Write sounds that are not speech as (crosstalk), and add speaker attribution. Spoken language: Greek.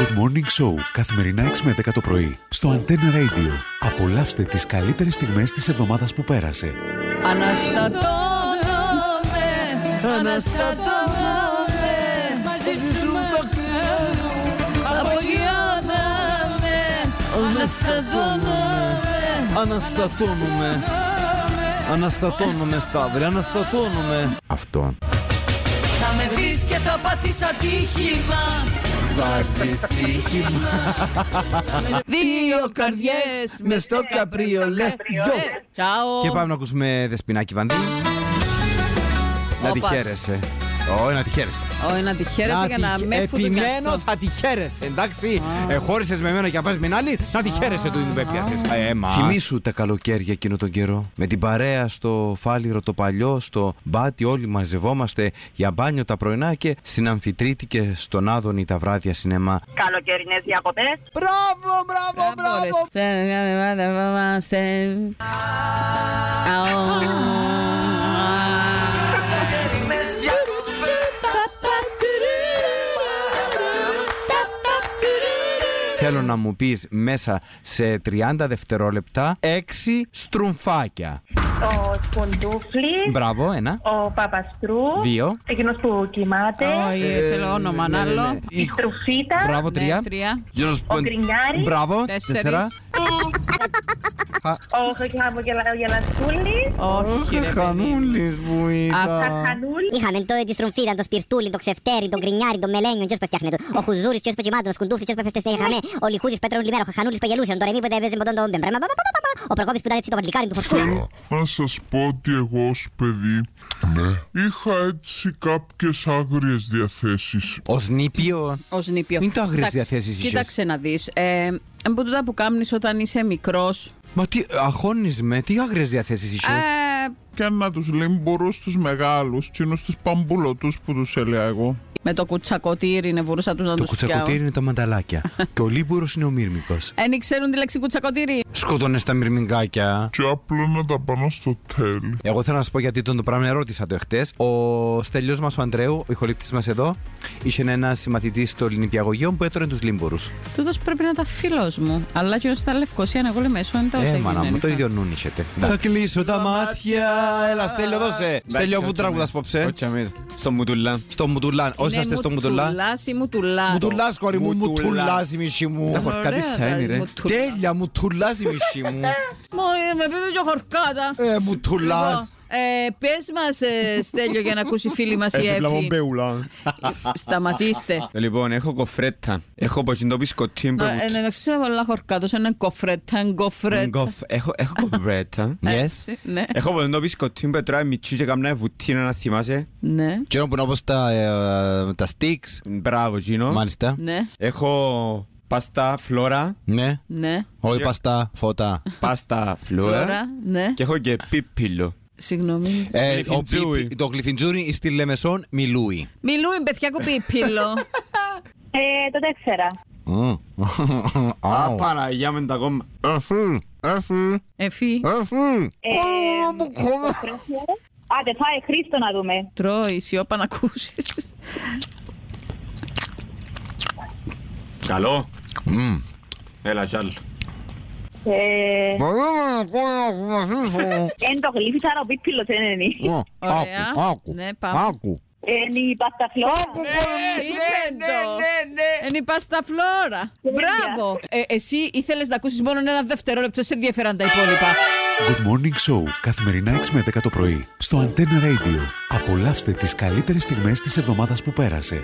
Speaker 1: Good Morning Show καθημερινά 6 με 10 το πρωί στο Antenna Radio. Απολαύστε τις καλύτερες στιγμές της εβδομάδας που πέρασε.
Speaker 2: Αναστατώνομαι, αναστατώνομαι Μαζί σου απογειώνομαι Αναστατώνομαι
Speaker 3: Αναστατώνουμε. Αναστατώνουμε, Σταύρη, αναστατώνουμε. Αυτό.
Speaker 2: Θα με δεις και θα πάθεις ατύχημα
Speaker 3: Βάζει στοίχημα. Δύο καρδιές με στο καπριολέ. Γιο.
Speaker 2: Τσάο
Speaker 3: Και πάμε να ακούσουμε Δεσποινάκι Βανδύ. Να τη
Speaker 2: Όπας.
Speaker 3: χαίρεσαι. Όχι, να τη χαίρεσαι.
Speaker 2: Όχι να τη χαίρεσαι για
Speaker 3: τη
Speaker 2: να
Speaker 3: χ-
Speaker 2: με
Speaker 3: Επιμένω,
Speaker 2: φουτουνιαστώ
Speaker 3: θα τη χαίρεσαι, εντάξει. Ε, Χώρισες με μένα και πας με την άλλη, να τη χαίρεσαι του ίδιου που έπιασε. Θυμήσου τα καλοκαίρια εκείνο τον καιρό. Με την παρέα στο φάληρο το παλιό, στο μπάτι, όλοι μαζευόμαστε για μπάνιο τα πρωινά και στην Αμφιτρίτη και στον Άδωνη τα βράδια σινεμά.
Speaker 4: καλοκαιρινές διακοπές.
Speaker 3: Μπράβο, μπράβο, μπράβο! Θέλω να μου πεις μέσα σε 30 δευτερόλεπτα 6 στρουμφάκια.
Speaker 4: Ο Σποντούφλης,
Speaker 3: Μπράβο, ένα.
Speaker 4: ο Παπαστρού,
Speaker 3: Δύο.
Speaker 4: εκείνος που κοιμάται,
Speaker 2: Όχι, θέλω όνομα
Speaker 3: ναι, ναι,
Speaker 2: άλλο
Speaker 3: ναι.
Speaker 4: η Στρουφίτα,
Speaker 3: Μπράβο,
Speaker 2: Ναι,
Speaker 3: τρία.
Speaker 2: τρία
Speaker 3: Γιώργος
Speaker 4: Ο
Speaker 3: Πον-
Speaker 4: Γκρινιάρης.
Speaker 3: Μπράβο,
Speaker 2: Τέσσερις.
Speaker 3: τέσσερα. (laughs)
Speaker 4: ο Χαμογελαστούλης,
Speaker 2: Όχι ρε παιδί
Speaker 3: Χανούλης που ήταν.
Speaker 4: Χαχανούλη,
Speaker 5: Είχαμε το, τη στρομφίδα, το σπιρτούλι, το ξεφτέρι, τον γκρινιάρι, τον μελένιο, ποιο που έφτιαχνε. το. Ο Χουζούρης, ποιο που κοιμάται, ο Σκουντούφι, ποιο που έφτιαχνε σε χαμέ. Ο Λιχούδη, Πέτρος Λιμέρα, ο Χαχανούλη που γελούσε, το ρεμί που έπαιζε με τον τον μπεμπρέμα. Ο Προκόπης που ήταν έτσι το βαρλικάρι του φορτού.
Speaker 6: Θέλω να σας πω ότι εγώ ως παιδί είχα έτσι κάποιες άγριες διαθέσεις.
Speaker 3: Ο Σνίπιο.
Speaker 2: Ως νήπιο
Speaker 3: Μην το άγριες
Speaker 2: Εντάξει,
Speaker 3: διαθέσεις είχες.
Speaker 2: Κοίταξε να δεις ε, Από τούτα που κάνεις όταν είσαι μικρός
Speaker 3: Μα τι, αγχώνεις με, τι άγριες διαθέσεις είχες.
Speaker 2: ε,
Speaker 6: Και να τους λίμπορους τους μεγάλους, τσίνους τους παμπουλωτούς που τους έλεγα εγώ.
Speaker 2: Με το κουτσακοτήρι είναι μπορούσα τους να
Speaker 3: Το
Speaker 2: τους πιάω
Speaker 3: κουτσακοτήρι είναι τα μανταλάκια. (laughs) και ο Λίμπουρος είναι ο Μύρμικος.
Speaker 2: Εν ξέρουν τη λέξη κουτσακοτήρι;
Speaker 3: Σκότωνες τα μυρμηγκάκια.
Speaker 6: Και απλώνα τα πάνω στο τέλει.
Speaker 3: Εγώ θέλω να σα πω γιατί τον το πράγμα ερώτησα το εχθές. Ο στέλιος μας ο Αντρέου, ο ηχολήπτης μας εδώ, είχε ένα συμμαθητή στο Ελληνιπιαγωγείο που έτωρε τους λίμπορους.
Speaker 2: Τούτος πρέπει να ήταν φίλος μου Αλλά και στα Λευκοσία εγώ λέω μέσω είναι τα όσα
Speaker 3: Ε, μάνα μου,
Speaker 2: έγινε.
Speaker 3: το ίδιο νουν είχετε. Θα κλείσω τα μάτια. Έλα, στέλιο, δώσε. Στέλιο που τραγουδάς απόψε;
Speaker 7: Στο Μουτουλά.
Speaker 3: Στο Μουτουλάν. Όσοι
Speaker 2: Είναι
Speaker 3: είστε στο Μουτουλάν.
Speaker 2: Μουτουλάς ή Μουτουλάς
Speaker 3: Μουτουλά, κορί μου,
Speaker 7: Μουτουλά.
Speaker 3: μουτουλά η μισή μου.
Speaker 7: Τα χορκάτι
Speaker 2: Ωραία,
Speaker 7: σαν είναι, ρε.
Speaker 2: Μουτουλάς.
Speaker 3: Τέλεια, μουτουλά η μισή μου.
Speaker 2: Μου ε, με πείτε και χορκάτα
Speaker 3: Ε, μουτουλά.
Speaker 2: Ε, πες μας ε, Στέλιο για να ακούσει η φίλη μας η Εύη Σταματήστε
Speaker 7: Λοιπόν, έχω κοφρέτα. Έχω από το μπισκοτί που...
Speaker 2: Ε, Εντάξει, είσαι πολλά χορκάτος, είναι κοφρέτα, είναι κοφρέτα.
Speaker 7: Κοφ- Έχω έχω κοφρέτα. (laughs)
Speaker 3: Yes.
Speaker 2: Ναι,
Speaker 7: Έχω από το μπισκοτί που τρώει μητσί και κάμνα βουτίνα να θυμάσαι.
Speaker 2: ναι,
Speaker 3: Και που είναι όπως τα, ε, τα sticks.
Speaker 7: Μπράβο, Τζίνο.
Speaker 3: Μάλιστα.
Speaker 2: ναι,
Speaker 7: Έχω πάστα φλόρα.
Speaker 3: Ναι.
Speaker 2: ναι.
Speaker 3: Όχι παστά, φώτα.
Speaker 7: Πάστα φλόρα.
Speaker 2: Τώρα, ναι.
Speaker 7: Και έχω και πίπιλο.
Speaker 2: Συγγνώμη.
Speaker 3: Ε, ο
Speaker 7: Γλυφιντζούι.
Speaker 3: Πίπι- το γλυφιντζούρι στη Λεμεσόν μιλούει.
Speaker 2: Μιλούει, παιδιά, κουπί πύλο. (laughs)
Speaker 4: ε, το τέσσερα.
Speaker 7: Α, Παναγιά με τα κόμμα.
Speaker 3: Αφού, αφού,
Speaker 2: Εφή,
Speaker 3: αφού.
Speaker 4: Ε, Άντε, φάε Χρήστο να δούμε.
Speaker 2: τρώει, σιώπα να ακούσεις.
Speaker 7: Καλό. Έλα, κι άλλο.
Speaker 4: Ε, Εν το γλύφι σαν ο πίπιλος, δεν είναι.
Speaker 2: Ωραία.
Speaker 3: Άκου,
Speaker 2: Ναι, πάμε.
Speaker 3: άκου.
Speaker 4: Είναι η πασταφλόρα.
Speaker 2: Είπε το. Είναι η πάστα φλόρα. Μπράβο. Ε, Εσύ ήθελες να ακούσεις μόνο ένα δευτερόλεπτο, σε ενδιαφέραν τα υπόλοιπα.
Speaker 1: Good Morning Show καθημερινά 6 με 10 το πρωί στο Antenna Radio. Απολαύστε τις καλύτερες στιγμές της εβδομάδας που πέρασε.